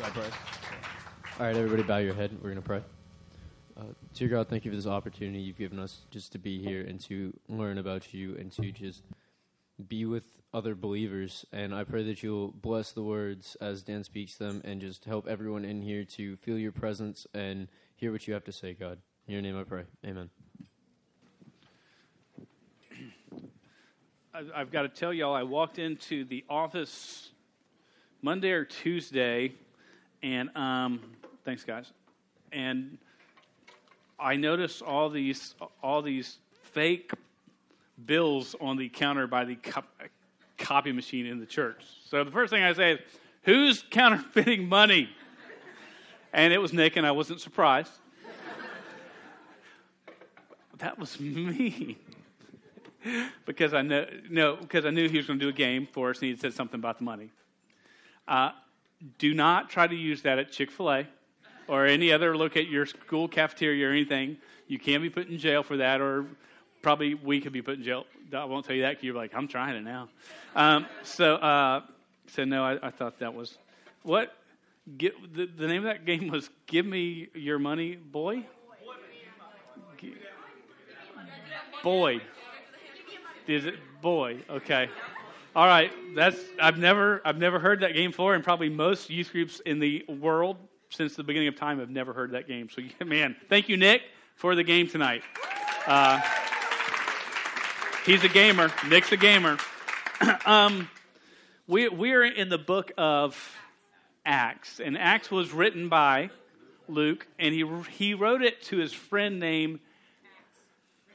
God pray. All right, everybody, bow your head. We're going to pray. Uh, dear God, thank you for this opportunity you've given us just to be here and to learn about you and to just be with other believers. And I pray that you'll bless the words as Dan speaks them and just help everyone in here to feel your presence and hear what you have to say, God. In your name I pray. Amen. I've got to tell y'all, I walked into the office Monday or Tuesday, and um, thanks, guys. And I noticed all these all these fake bills on the counter by the co- copy machine in the church. So the first thing I say is, "Who's counterfeiting money?" And it was Nick, and I wasn't surprised. that was me. because I know no because I knew he was going to do a game for us and he said something about the money. Uh, do not try to use that at Chick Fil A or any other locate your school cafeteria or anything. You can be put in jail for that, or probably we could be put in jail. I won't tell you that because you're like, I'm trying it now. Um, so, uh, so no, I, I, thought that was what. Get, the, the name of that game was "Give Me Your Money, Boy." Boy. Is it boy? Okay. All right. That's I've never I've never heard that game before, and probably most youth groups in the world since the beginning of time have never heard that game. So, man, thank you, Nick, for the game tonight. Uh, he's a gamer. Nick's a gamer. um, we we are in the book of Acts, and Acts was written by Luke, and he he wrote it to his friend named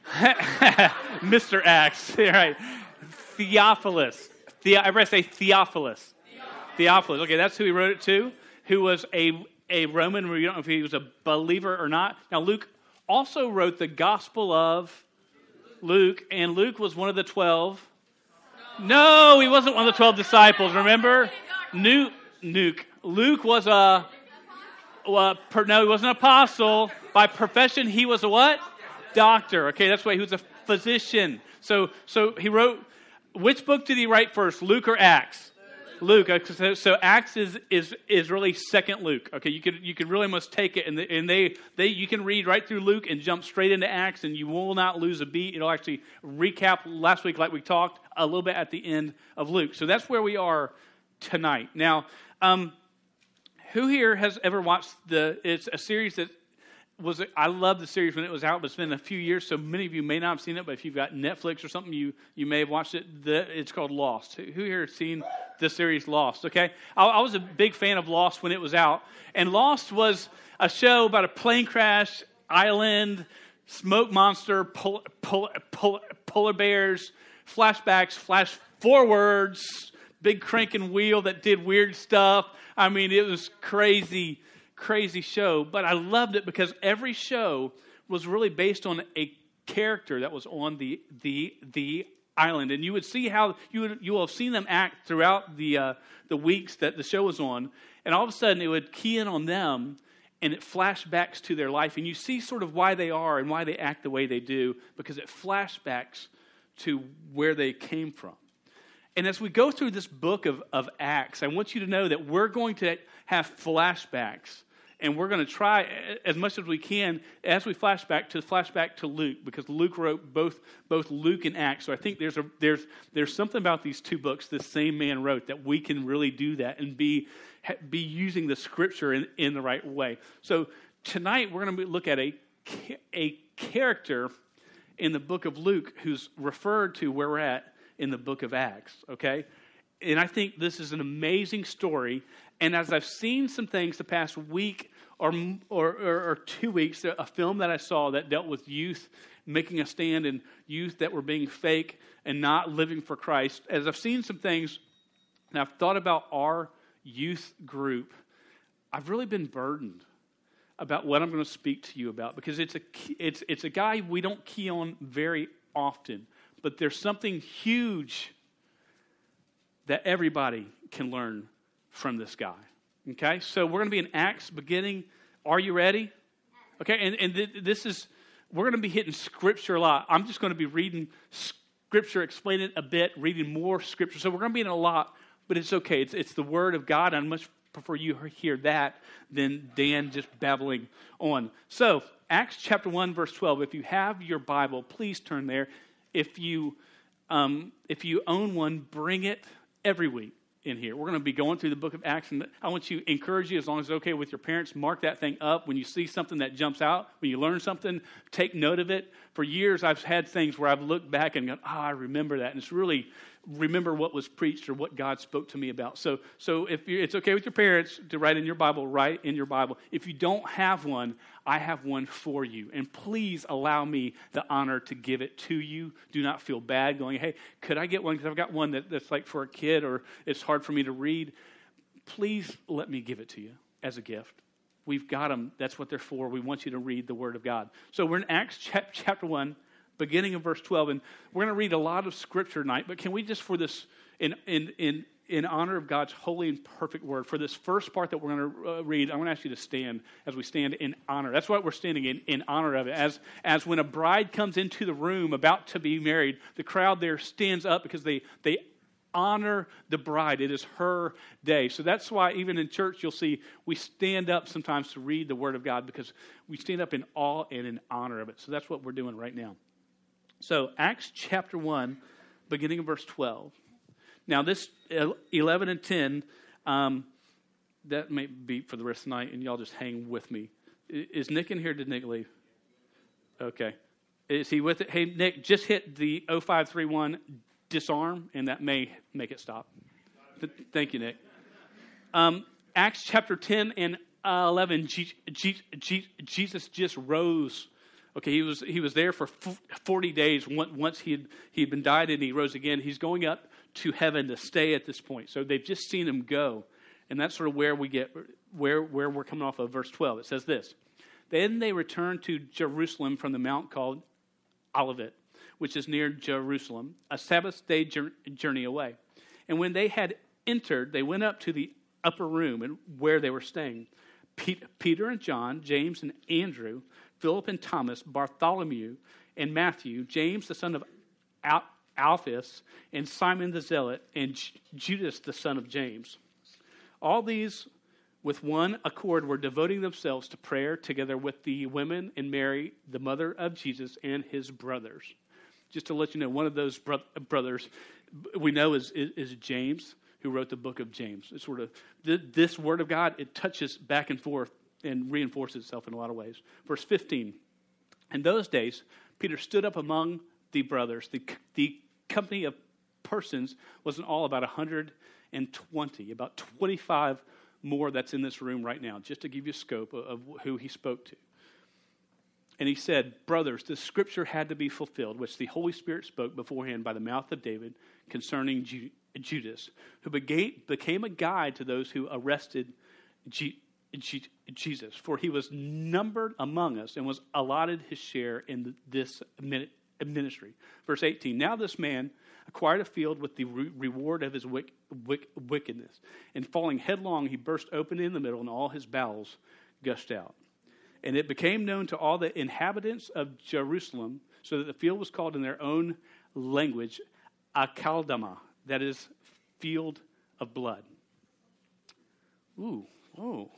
Mr. Acts, right? Theophilus. The, I say Theophilus. Theophilus. Theophilus. Okay, that's who he wrote it to, who was a, a Roman. We don't know if he was a believer or not. Now, Luke also wrote the Gospel of Luke, and Luke was one of the 12. No, he wasn't one of the 12 disciples, remember? Nuke. Luke was a, well, no, he wasn't an apostle. By profession, he was a what? doctor. Okay, that's why he was a physician. So, so he wrote, which book did he write first, Luke or Acts? Luke. So, so Acts is, is, is really second Luke. Okay, you could, you could really must take it, and, the, and they, they, you can read right through Luke and jump straight into Acts, and you will not lose a beat. It'll actually recap last week, like we talked, a little bit at the end of Luke. So that's where we are tonight. Now, um, who here has ever watched the? It's a series that was I love the series when it was out, but it's been a few years, so many of you may not have seen it. But if you've got Netflix or something, you you may have watched it. The, it's called Lost. Who here has seen the series Lost? Okay, I, I, was a big fan of Lost when it was out, and Lost was a show about a plane crash, island, smoke monster, polar, polar, polar bears, flashbacks, flash forwards, big cranking wheel that did weird stuff. I mean, it was crazy crazy show, but I loved it because every show was really based on a character that was on the the the island, and you would see how you would, you will have seen them act throughout the uh, the weeks that the show was on, and all of a sudden it would key in on them, and it flashbacks to their life, and you see sort of why they are and why they act the way they do because it flashbacks to where they came from. And as we go through this book of, of Acts, I want you to know that we're going to have flashbacks and we're going to try as much as we can as we flashback to flashback to Luke because Luke wrote both both Luke and Acts. So I think there's a there's there's something about these two books the same man wrote that we can really do that and be be using the scripture in, in the right way. So tonight we're going to look at a a character in the book of Luke who's referred to where we're at in the book of Acts, okay? And I think this is an amazing story. And as I've seen some things the past week or, or, or, two weeks, a film that I saw that dealt with youth making a stand and youth that were being fake and not living for Christ, as I've seen some things and I've thought about our youth group, I've really been burdened about what I'm going to speak to you about because it's a, it's, it's a guy we don't key on very often, but there's something huge that everybody can learn from this guy. Okay, so we're going to be in Acts beginning. Are you ready? Okay, and, and th- this is, we're going to be hitting scripture a lot. I'm just going to be reading scripture, explaining it a bit, reading more scripture. So we're going to be in a lot, but it's okay. It's, it's the word of God. I much prefer you hear that than Dan just babbling on. So, Acts chapter 1, verse 12. If you have your Bible, please turn there. If you, um, if you own one, bring it every week in here. We're going to be going through the book of Acts, and I want to encourage you, as long as it's okay with your parents, mark that thing up. When you see something that jumps out, when you learn something, take note of it. For years, I've had things where I've looked back and gone, ah, oh, I remember that. And it's really remember what was preached or what God spoke to me about. So, so if it's okay with your parents to write in your Bible, write in your Bible. If you don't have one, I have one for you. And please allow me the honor to give it to you. Do not feel bad going, hey, could I get one? Because I've got one that, that's like for a kid or it's hard for me to read. Please let me give it to you as a gift. We've got them. That's what they're for. We want you to read the Word of God. So we're in Acts chapter 1 beginning of verse 12. And we're going to read a lot of scripture tonight, but can we just, for this, in, in, in, in honor of God's holy and perfect word, for this first part that we're going to uh, read, I'm going to ask you to stand as we stand in honor. That's what we're standing in, in honor of it. As, as when a bride comes into the room about to be married, the crowd there stands up because they, they honor the bride. It is her day. So that's why, even in church, you'll see we stand up sometimes to read the Word of God because we stand up in awe and in honor of it. So that's what we're doing right now. So, Acts chapter 1, beginning of verse 12. Now, this 11 and 10, um, that may be for the rest of the night, and y'all just hang with me. Is Nick in here? Did Nick leave? Okay. Is he with it? Hey, Nick, just hit the 0531 disarm, and that may make it stop. Thank you, Nick. Um, Acts chapter 10 and 11, Jesus just rose Okay, he was, he was there for 40 days once he had, he had been died and he rose again. He's going up to heaven to stay at this point. So they've just seen him go. And that's sort of where we get, where, where we're coming off of verse 12. It says this Then they returned to Jerusalem from the mount called Olivet, which is near Jerusalem, a Sabbath day journey away. And when they had entered, they went up to the upper room and where they were staying. Peter and John, James and Andrew, Philip and Thomas, Bartholomew and Matthew, James the son of Alphaeus, and Simon the Zealot, and Judas the son of James. All these, with one accord, were devoting themselves to prayer together with the women and Mary, the mother of Jesus, and his brothers. Just to let you know, one of those bro- brothers we know is, is, is James who wrote the book of James. It's sort of this word of God, it touches back and forth and reinforces itself in a lot of ways. Verse 15 In those days, Peter stood up among the brothers. The, the company of persons was in all about 120, about 25 more that's in this room right now, just to give you a scope of, who he spoke to. And he said, Brothers, the scripture had to be fulfilled, which the Holy Spirit spoke beforehand by the mouth of David concerning Ju- Judas, who became, a guide to those who arrested Jesus, for he was numbered among us and was allotted his share in this ministry. Verse 18 Now this man acquired a field with the reward of his wickedness, and falling headlong, he burst open in the middle, and all his bowels gushed out. And it became known to all the inhabitants of Jerusalem, so that the field was called in their own language Akeldama, that is, field of blood. Ooh, whoa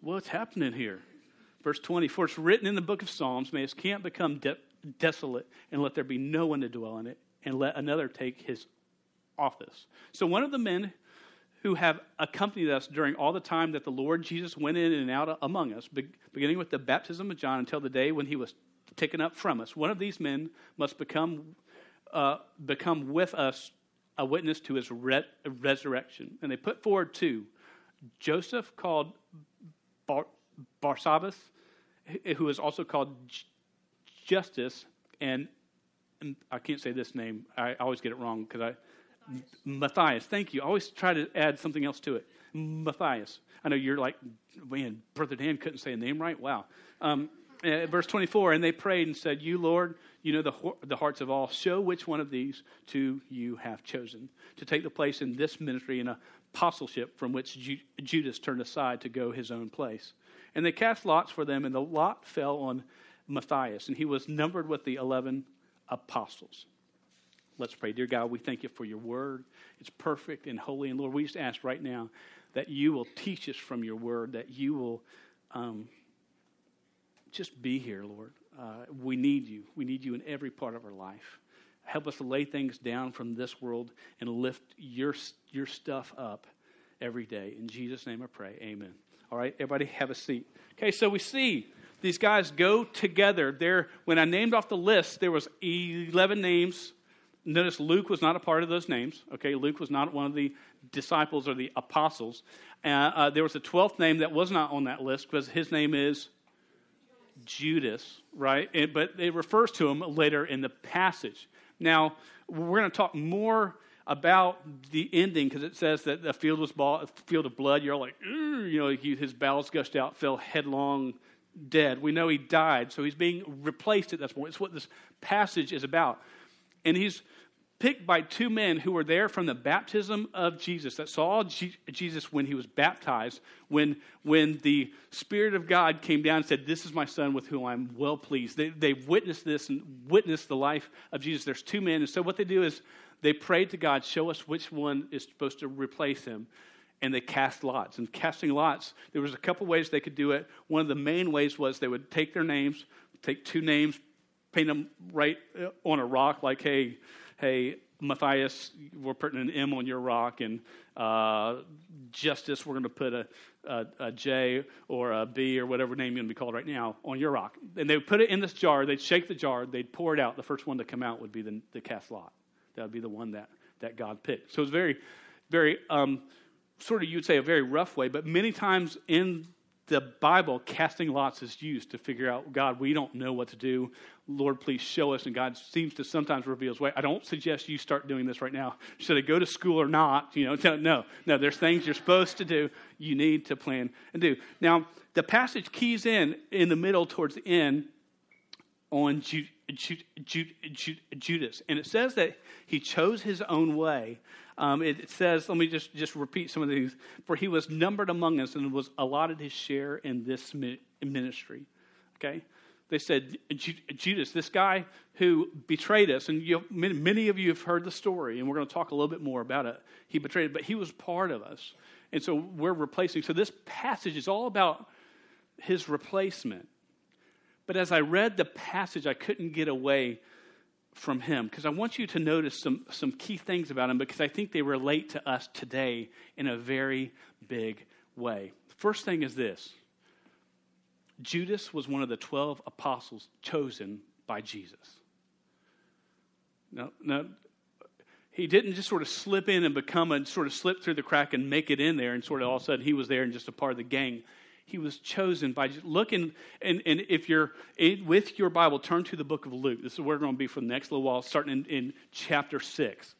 what's happening here? Verse 20, for it's written in the book of Psalms, may his camp become de- desolate, and let there be no one to dwell in it, and let another take his office. So one of the men who have accompanied us during all the time that the Lord Jesus went in and out among us, beginning with the baptism of John until the day when he was taken up from us, one of these men must become, uh, become with us a witness to his re- resurrection. And they put forward two Joseph, called Bar- Barsabbas, who is also called Justus, and, and, I can't say this name. I always get it wrong because I Matthias. Thank you. I always try to add something else to it. Matthias. I know you're like, man, Brother Dan couldn't say a name right. Wow. Um, uh, verse 24, and they prayed and said, You, Lord, you know the, the hearts of all. Show which one of these two you have chosen to take the place in this ministry in apostleship from which Ju- Judas turned aside to go his own place. And they cast lots for them, and the lot fell on Matthias, and he was numbered with the 11 apostles. Let's pray. Dear God, we thank you for your word. It's perfect and holy. And Lord, we just ask right now that you will teach us from your word, that you will um, just be here, Lord. Uh, we need you. We need you in every part of our life. Help us to lay things down from this world and lift your, your stuff up every day. In Jesus' name I pray. Amen. All right, everybody have a seat. Okay, so we see these guys go together. There, when I named off the list, there was 11 names. Notice Luke was not a part of those names. Okay, Luke was not one of the disciples or the apostles. Uh, uh, there was a 12th name that was not on that list because his name is Judas, right? But it refers to him later in the passage. Now, we're going to talk more about the ending because it says that the field was bought, a field of blood. You're like, you know, he, his bowels gushed out, fell headlong, dead. We know he died, so he's being replaced at that point. It's what this passage is about. And he's picked by two men who were there from the baptism of Jesus, that saw G- Jesus when he was baptized, when, when the Spirit of God came down and said, This is my son with whom I'm well pleased. They, they witnessed this and witnessed the life of Jesus. There's two men. And so what they do is they prayed to God, Show us which one is supposed to replace him. And they cast lots. And casting lots, there was a couple ways they could do it. One of the main ways was they would take their names, take two names, paint them right uh, on a rock, like, hey, hey, Matthias, we're putting an M on your rock, and uh, Justus, we're going to put a, a, a J or a B or whatever name you're going to be called right now on your rock. And they would put it in this jar, they'd shake the jar, they'd pour it out. The first one to come out would be the, the cast lot. That would be the one that, that God picked. So it's very, very, um, sort of, you'd say a very rough way, but many times in the Bible, casting lots is used to figure out, God, we don't know what to do. Lord, please show us. And God seems to sometimes reveal his way. I don't suggest you start doing this right now. Should I go to school or not? You know, no, no. There's things you're supposed to do. You need to plan and do. Now, the passage keys in in the middle towards the end on Judas. And it says that he chose his own way um, it, says, let me just, just repeat some of these. For he was numbered among us and was allotted his share in this ministry. Okay? They said, Judas, this guy who betrayed us, and you, many of you have heard the story, and we're going to talk a little bit more about it. He betrayed, but he was part of us. And so we're replacing. So this passage is all about his replacement. But as I read the passage, I couldn't get away from him because I want you to notice some, some key things about him because I think they relate to us today in a very big way. First thing is this Judas was one of the 12 apostles chosen by Jesus. Now, now, he didn't just sort of slip in and become a sort of slip through the crack and make it in there and sort of all of a sudden he was there and just a part of the gang he was chosen by looking and, and if you're in, with your bible turn to the book of luke. This is where we're going to be for the next little while starting in, in chapter 6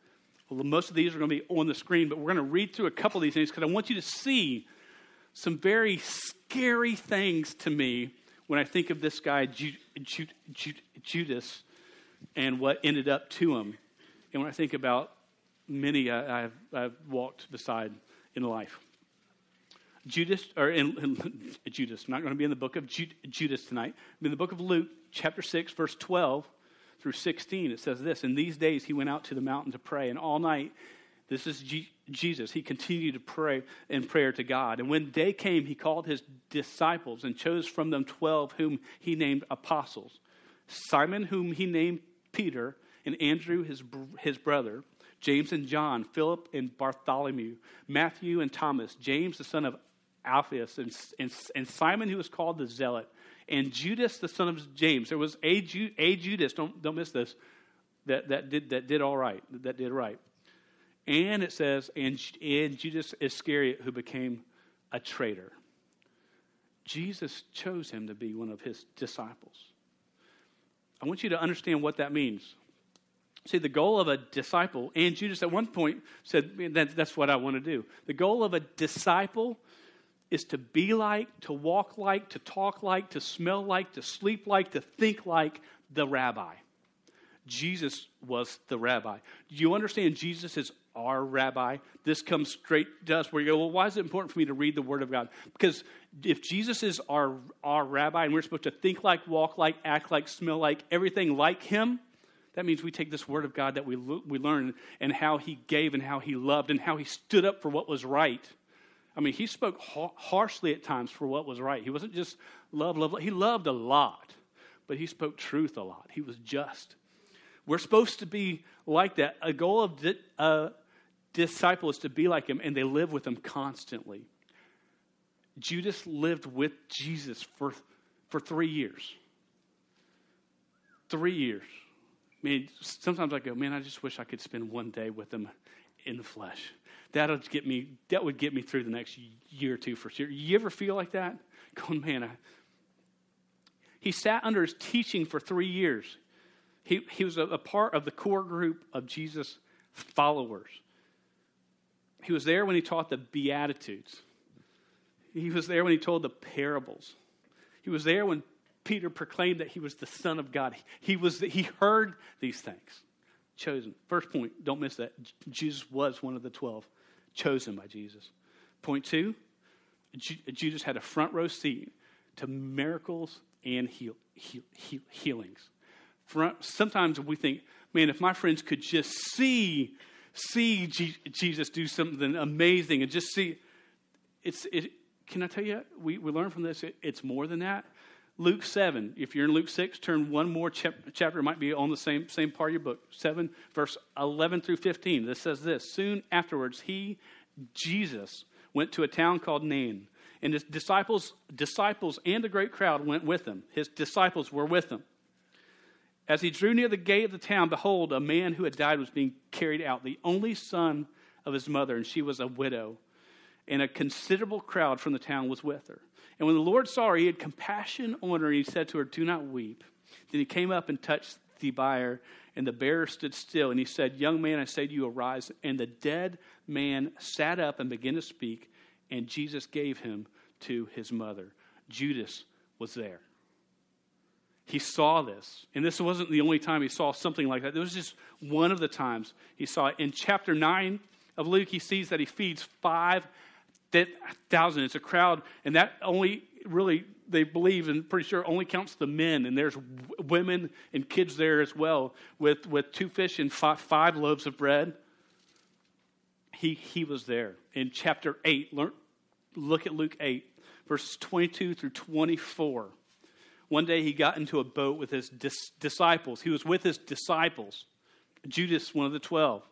well, most of these are going to be on the screen but we're going to read through a couple of these things because i want you to see some very scary things to me when i think of this guy judas and what ended up to him. And when i think about many I've, I've walked beside in life Judas, or in, in Judas, I'm not going to be in the book of Judas tonight. I'm in the book of Luke, chapter 6, verse 12 through 16. It says this In these days he went out to the mountain to pray, and all night, this is G- Jesus, he continued to pray in prayer to God. And when day came, he called his disciples and chose from them 12 whom he named apostles Simon, whom he named Peter, and Andrew, his, his brother. James and John, Philip and Bartholomew, Matthew and Thomas, James the son of Alphaeus, and, and, and, Simon, who was called the Zealot, and Judas, the son of James. There was a, Ju, a Judas, don't, don't miss this, that, that, did, that did all right, that did right. And it says, and, and Judas Iscariot, who became a traitor. Jesus chose him to be one of his disciples. I want you to understand what that means. See, the goal of a disciple, and Judas at one point said, that, That's what I want to do. The goal of a disciple is to be like, to walk like, to talk like, to smell like, to sleep like, to think like the rabbi. Jesus was the rabbi. Do you understand Jesus is our rabbi? This comes straight to us where you go, well, why is it important for me to read the Word of God? Because if Jesus is our, our rabbi and we're supposed to think like, walk like, act like, smell like, everything like Him, that means we take this Word of God that we, we learn and how He gave and how He loved and how He stood up for what was right I mean, he spoke ha- harshly at times for what was right. He wasn't just love, love, love. He loved a lot, but he spoke truth a lot. He was just. We're supposed to be like that. A goal of di- uh, disciple is to be like him, and they live with him constantly. Judas lived with Jesus for, for three years. Three years. I mean, sometimes I go, man, I just wish I could spend one day with him in the flesh. That'll get me. That would get me through the next year or two for sure. You ever feel like that? Going, man, I, he sat under his teaching for three years. He, he was a, a part of the core group of Jesus' followers. He was there when he taught the Beatitudes. He was there when he told the parables. He was there when Peter proclaimed that he was the Son of God. He, was, he heard these things. Chosen. First point, don't miss that. Jesus was one of the 12, chosen by Jesus. Point two, Jesus had a front row seat to miracles and heal, heal, heal, healings. Front, sometimes we think, man, if my friends could just see see Jesus do something amazing and just see, it's, it, can I tell you, we, we learn from this, it, it's more than that. Luke 7, if you're in Luke 6, turn one more chap- chapter, it might be on the same, same part of your book. 7, verse 11 through 15. This says this Soon afterwards, he, Jesus, went to a town called Nain, and his disciples, disciples and a great crowd went with him. His disciples were with him. As he drew near the gate of the town, behold, a man who had died was being carried out, the only son of his mother, and she was a widow. And a considerable crowd from the town was with her. And when the Lord saw her, he had compassion on her, and he said to her, Do not weep. Then he came up and touched the bier, and the bearer stood still. And he said, Young man, I say to you, arise. And the dead man sat up and began to speak, and Jesus gave him to his mother. Judas was there. He saw this. And this wasn't the only time he saw something like that. It was just one of the times he saw it. In chapter 9 of Luke, he sees that he feeds 5,000. It's a crowd, and that only really, they believe and pretty sure only counts the men. And there's women and kids there as well with, with two fish and five, five loaves of bread. He, he was there. In chapter 8, learn, look at Luke 8, verses 22 through 24. One day he got into a boat with his dis- disciples. He was with his disciples, Judas, one of the twelve.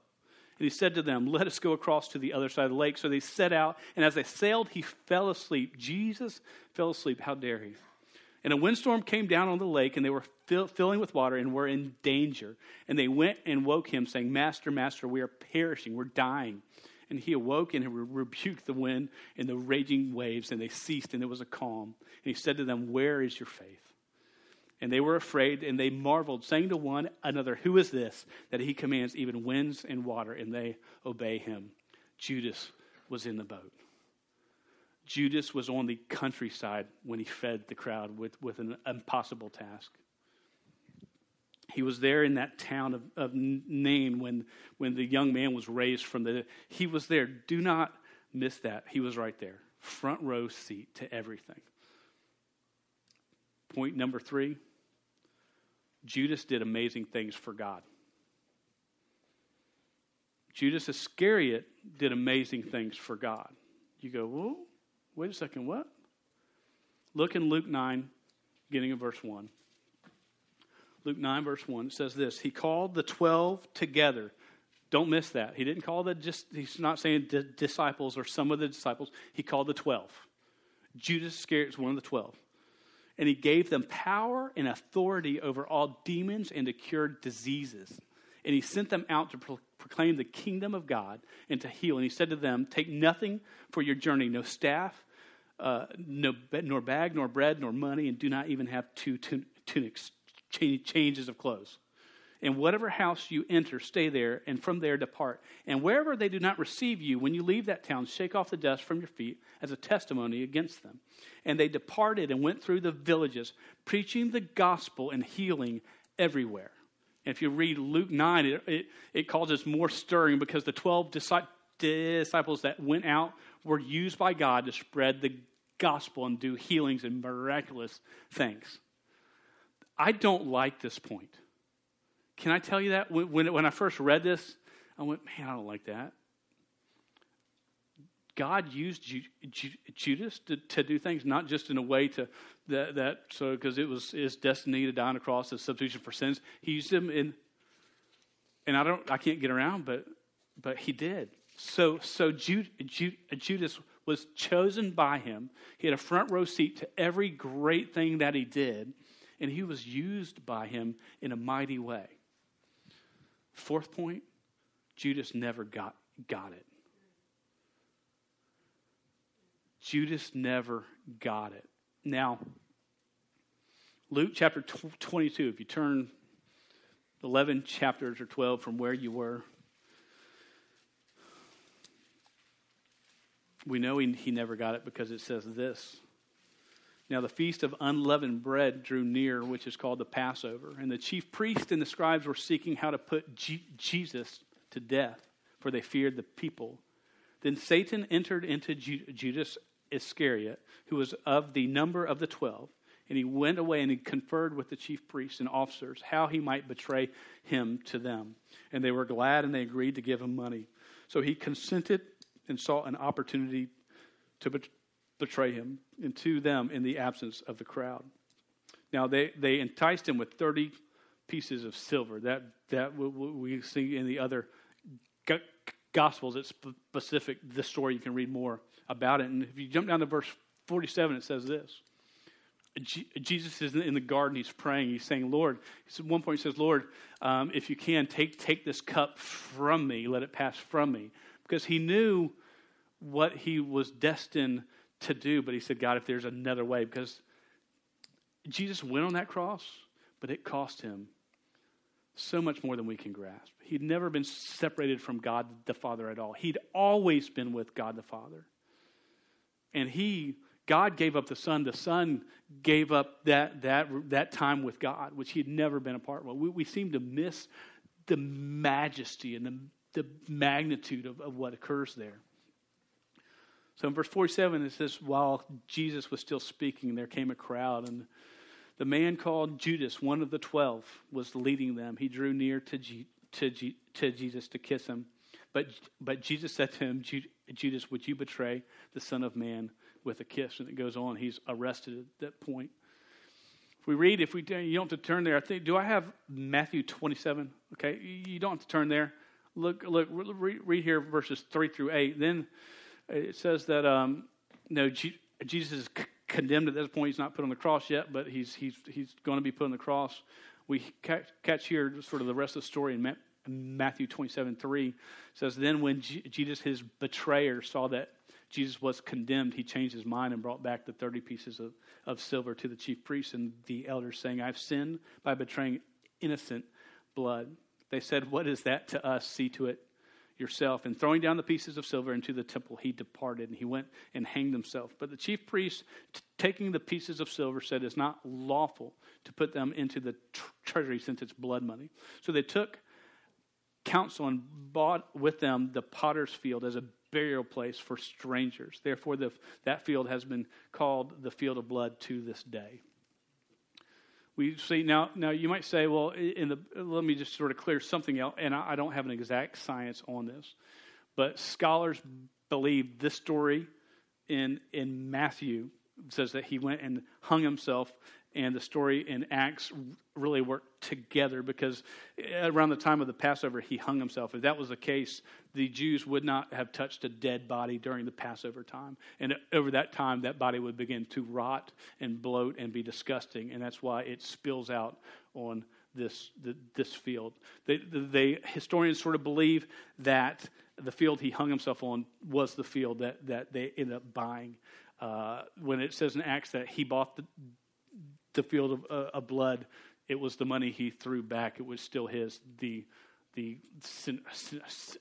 And he said to them, Let us go across to the other side of the lake. So they set out, and as they sailed, he fell asleep. Jesus fell asleep. How dare he? And a windstorm came down on the lake, and they were fill, filling with water and were in danger. And they went and woke him, saying, Master, Master, we are perishing, we're dying. And he awoke and re- rebuked the wind and the raging waves, and they ceased, and there was a calm. And he said to them, Where is your faith? And they were afraid, and they marveled, saying to one another, Who is this that he commands even winds and water, and they obey him? Judas was in the boat. Judas was on the countryside when he fed the crowd with, with an impossible task. He was there in that town of, of Nain when, when the young man was raised from the. He was there. Do not miss that. He was right there. Front row seat to everything. Point number three Judas did amazing things for God. Judas Iscariot did amazing things for God. You go, whoa, wait a second, what? Look in Luke 9, beginning of verse 1. Luke 9, verse 1, says this He called the 12 together. Don't miss that. He didn't call the, just, he's not saying disciples or some of the disciples. He called the 12. Judas Iscariot is one of the 12 and he gave them power and authority over all demons and to cure diseases. And he sent them out to pro- proclaim the kingdom of God and to heal. And he said to them, Take nothing for your journey no staff, uh, no, nor bag, nor bread, nor money, and do not even have two tunics, changes of clothes. In whatever house you enter, stay there, and from there depart. And wherever they do not receive you, when you leave that town, shake off the dust from your feet as a testimony against them. And they departed and went through the villages, preaching the gospel and healing everywhere. And if you read Luke 9, it, it, it causes more stirring because the 12 disciples that went out were used by God to spread the gospel and do healings and miraculous things. I don't like this point. Can I tell you that? When, when I first read this, I went, man, I don't like that. God used Ju- Ju- Judas to, to do things, not just in a way to that, that so because it was his destiny to die on a cross as substitution for sins. He used him in, and I don't, I can't get around, but but he did. So so Judas was chosen by him. He had a front row seat to every great thing that he did, and he was used by him in a mighty way. Fourth point, Judas never got got it. Judas never got it. Now, Luke chapter 22, if you turn 11 chapters or 12 from where you were, we know he, he never got it because it says this. Now, the feast of unleavened bread drew near, which is called the Passover. And the chief priests and the scribes were seeking how to put G- Jesus to death, for they feared the people. Then Satan entered into Ju- Judas Iscariot, who was of the number of the twelve. And he went away and he conferred with the chief priests and officers how he might betray him to them. And they were glad and they agreed to give him money. So he consented and saw an opportunity to betray him and to them in the absence of the crowd. Now they, they enticed him with 30 pieces of silver. That, that we see in the other gospels. It's specific, this story, you can read more about it. And if you jump down to verse 47, it says this. Jesus is in the garden. He's praying. He's saying, "Lord." At one point, he says, "Lord, um, if you can, take take this cup from me. Let it pass from me," because he knew what he was destined to do. But he said, "God, if there's another way," because Jesus went on that cross, but it cost him so much more than we can grasp. He'd never been separated from God the Father at all. He'd always been with God the Father and he God gave up the Son. The Son gave up that that that time with God, which he had never been a part of. We, we seem to miss the majesty and the, the magnitude of, of what occurs there. So in verse 47, it says, While Jesus was still speaking, there came a crowd, and the man called Judas, one of the twelve, was leading them. He drew near to, G, to, G, to Jesus to kiss him. But, but Jesus said to him, Judas, would you betray the Son of Man with a kiss? And it goes on. He's arrested at that point. If we read, if we you don't have to turn there. I think. Do I have Matthew 27? Okay, you don't have to turn there. Look, look. Read, read here verses three through eight. Then it says that um, no, Jesus is condemned at this point. He's not put on the cross yet, but he's he's he's going to be put on the cross. We catch, catch here sort of the rest of the story in Matthew 27 3 says, Then when Jesus, his betrayer, saw that Jesus was condemned, he changed his mind and brought back the 30 pieces of, of silver to the chief priests and the elders, saying, I've sinned by betraying innocent blood. They said, What is that to us? See to it yourself. And throwing down the pieces of silver into the temple, he departed and he went and hanged himself. But the chief priest, t- taking the pieces of silver, said, It's not lawful to put them into the tr- treasury since it's blood money. So they took counsel and bought with them the potter's field as a burial place for strangers. Therefore, the, that field has been called the field of blood to this day. We see now. Now you might say, "Well, in the let me just sort of clear something out." And I, I don't have an exact science on this, but scholars believe this story in in Matthew says that he went and hung himself and the story in Acts really work together because around the time of the Passover, he hung himself. If that was the case, the Jews would not have touched a dead body during the Passover time. And over that time, that body would begin to rot and bloat and be disgusting. And that's why it spills out on this, this field. They, historians sort of believe that the field he hung himself on was the field that, that they ended up buying. Uh, when it says in Acts that he bought the, the field of, uh, of blood, it was the money he threw back. It was still his. The the syn-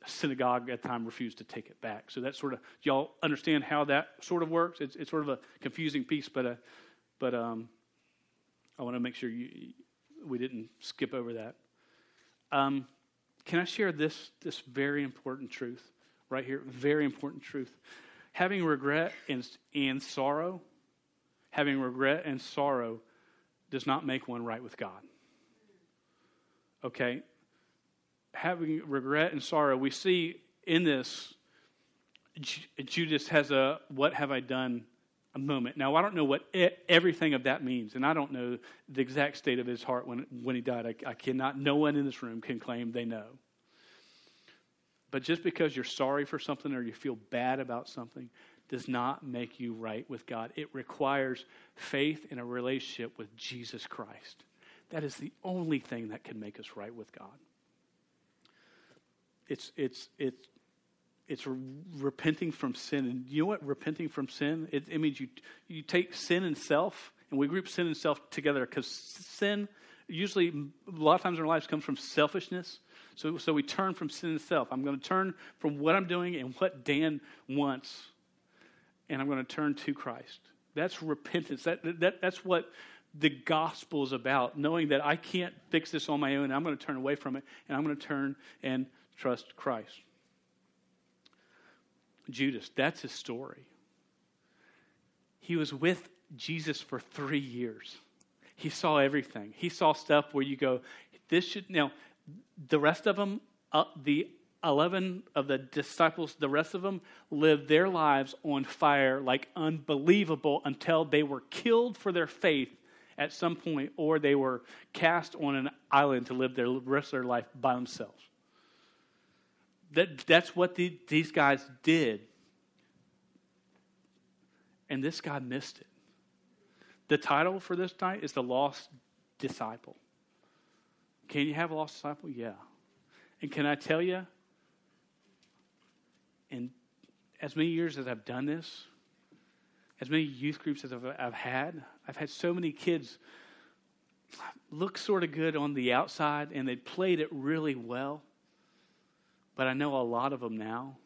synagogue at the time refused to take it back. So that sort of y'all understand how that sort of works. It's, it's sort of a confusing piece, but uh, but um, I want to make sure you, we didn't skip over that. Um, can I share this this very important truth right here? Very important truth. Having regret and, and sorrow, having regret and sorrow does not make one right with God. Okay? Having regret and sorrow, we see in this Judas has a what have I done a moment. Now, I don't know what everything of that means, and I don't know the exact state of his heart when, when he died. I, I cannot, no one in this room can claim they know. But just because you're sorry for something or you feel bad about something does not make you right with God. It requires faith in a relationship with Jesus Christ. That is the only thing that can make us right with God. It's, it's, it's, it's repenting from sin. And you know what repenting from sin? It, it means you, you take sin and self, and we group sin and self together because sin usually, a lot of times in our lives, comes from selfishness. So, so we turn from sin and self. I'm going to turn from what I'm doing and what Dan wants, and I'm going to turn to Christ. That's repentance. That, that, that's what the gospel is about, knowing that I can't fix this on my own. I'm going to turn away from it, and I'm going to turn and trust Christ. Judas, that's his story. He was with Jesus for three years. He saw everything. He saw stuff where you go, this should. Now, the rest of them, uh, the 11 of the disciples, the rest of them lived their lives on fire like unbelievable until they were killed for their faith at some point or they were cast on an island to live their rest of their life by themselves. That, that's what the, these guys did. And this guy missed it. The title for this night is The Lost Disciple. Can you have a lost disciple? Yeah. And can I tell you, in as many years as I've done this, as many youth groups as I've, I've had, I've had so many kids look sort of good on the outside and they played it really well. But I know a lot of them now,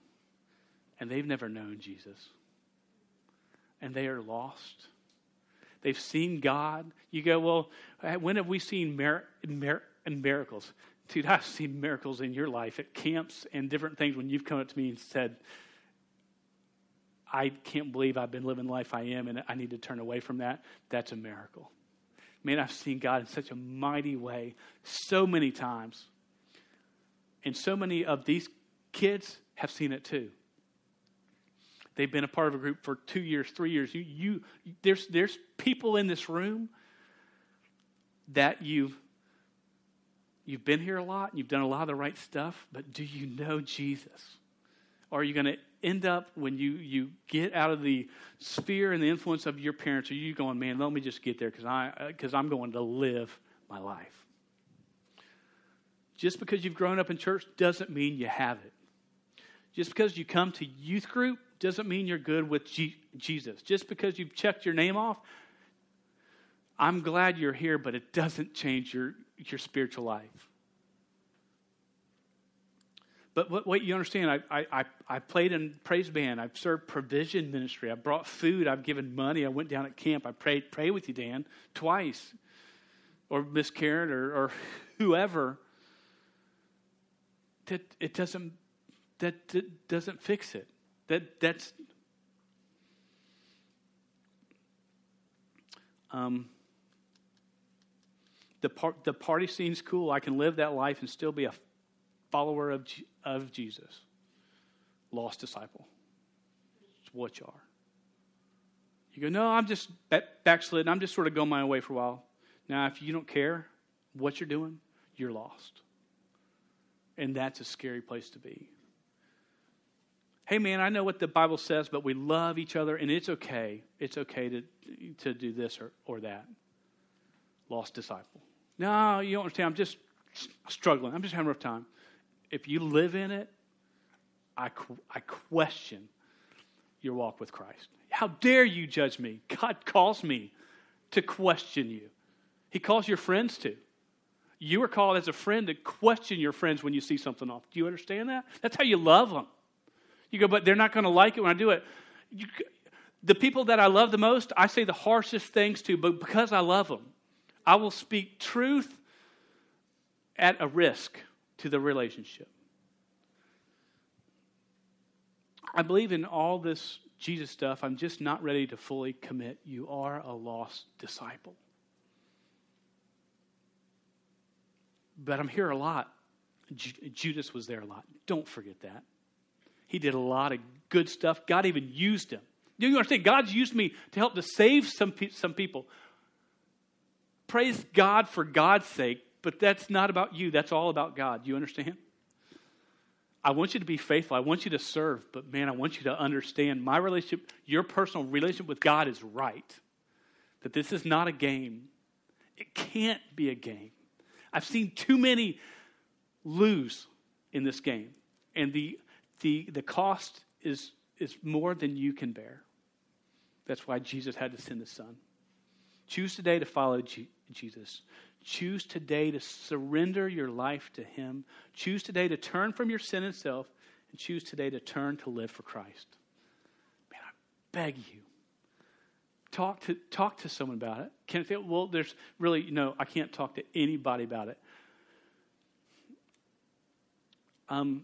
and they've never known Jesus. And they are lost. They've seen God. You go, well, when have we seen mir- mir- miracles? Dude, I've seen miracles in your life at camps and different things when you've come up to me and said, I can't believe I've been living the life I am and I need to turn away from that. That's a miracle. Man, I've seen God in such a mighty way so many times. And so many of these kids have seen it too. They've been a part of a group for two years, three years. You, you, there's, there's people in this room that you've, you've been here a lot, and you've done a lot of the right stuff, but do you know Jesus? Or are you going to end up when you, you get out of the sphere and the influence of your parents? Are you going, man, let me just get there because because uh, I'm going to live my life? Just because you've grown up in church doesn't mean you have it. Just because you come to youth group doesn't mean you're good with G- Jesus. Just because you've checked your name off, I'm glad you're here, but it doesn't change your, your spiritual life. But what, what you understand, I, I, I played in praise band. I've served provision ministry. I brought food. I've given money. I went down at camp. I prayed, pray with you, Dan, twice. Or Miss Karen or, or whoever that it doesn't that, that doesn't fix it. That that's um, the part the party scene's cool. I can live that life and still be a follower of of Jesus, lost disciple. It's what you are. You go, no, I'm just backslidden. I'm just sort of going my way for a while. Now, if you don't care what you're doing, you're lost. And that's a scary place to be. Hey, man, I know what the Bible says, but we love each other, and it's okay. It's okay to, to do this or, or that. Lost disciple. No, you don't understand. I'm just struggling. I'm just having a rough time. If you live in it, I, I question your walk with Christ. How dare you judge me? God calls me to question you. He calls your friends to. You are called as a friend to question your friends when you see something off. Do you understand that? That's how you love them. You go, but they're not going to like it when I do it. You, the people that I love the most, I say the harshest things to, but because I love them, I will speak truth at a risk to the relationship. I believe in all this Jesus stuff. I'm just not ready to fully commit. You are a lost disciple. But I'm here a lot. Judas was there a lot. Don't forget that. He did a lot of good stuff. God even used him. Do You understand? God's used me to help to save some, pe- some people. Praise God for God's sake, but that's not about you. That's all about God. Do you understand? I want you to be faithful. I want you to serve, but man, I want you to understand my relationship, your personal relationship with God is right. That this is not a game. It can't be a game. I've seen too many lose in this game, and the, the, the cost is, is more than you can bear. That's why Jesus had to send his son. Choose today to follow Jesus. Choose today to surrender your life to Him. Choose today to turn from your sin and self, and choose today to turn to live for Christ. Man, I beg you. Talk to, talk to someone about it. Can say, well, there's really, no, I can't talk to anybody about it. Um,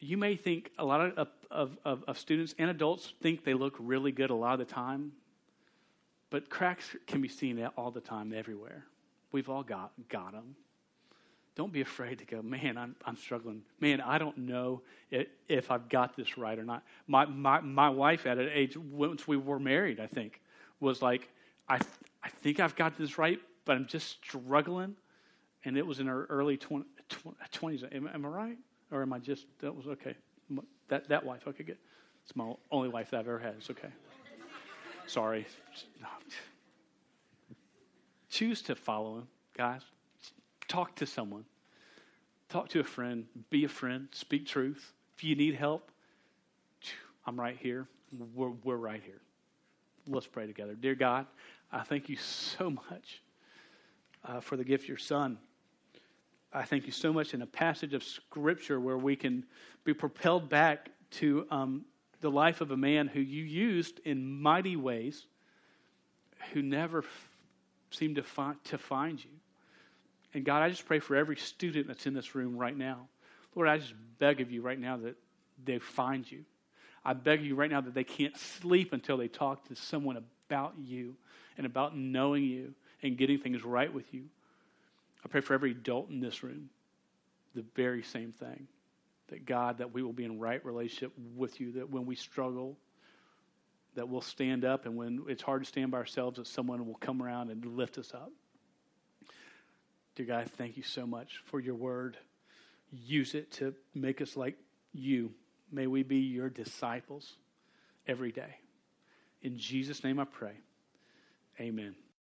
you may think a lot of, of, of, of students and adults think they look really good a lot of the time, but cracks can be seen all the time, everywhere. We've all got, got them. Don't be afraid to go, man, I'm, I'm struggling. Man, I don't know if, if I've got this right or not. My, my, my wife, at an age, once we were married, I think, was like, I, I think I've got this right, but I'm just struggling. And it was in her early 20, 20s. Am, am I right? Or am I just, that was okay. That, that wife, okay, good. It's my only wife that I've ever had. It's okay. Sorry. Choose to follow him, guys. Talk to someone. Talk to a friend. Be a friend. Speak truth. If you need help, I'm right here. We're, we're right here. Let's pray together. Dear God, I thank you so much uh, for the gift of your son. I thank you so much in a passage of Scripture where we can be propelled back to um, the life of a man who you used in mighty ways, who never seemed to find, to find you. And God, I just pray for every student that's in this room right now. Lord, I just beg of you right now that they find you. I beg you right now that they can't sleep until they talk to someone about you and about knowing you and getting things right with you. I pray for every adult in this room, the very same thing. That God, that we will be in right relationship with you, that when we struggle, that we'll stand up, and when it's hard to stand by ourselves, that someone will come around and lift us up. Dear God, thank you so much for your word. Use it to make us like you. May we be your disciples every day. In Jesus' name I pray. Amen.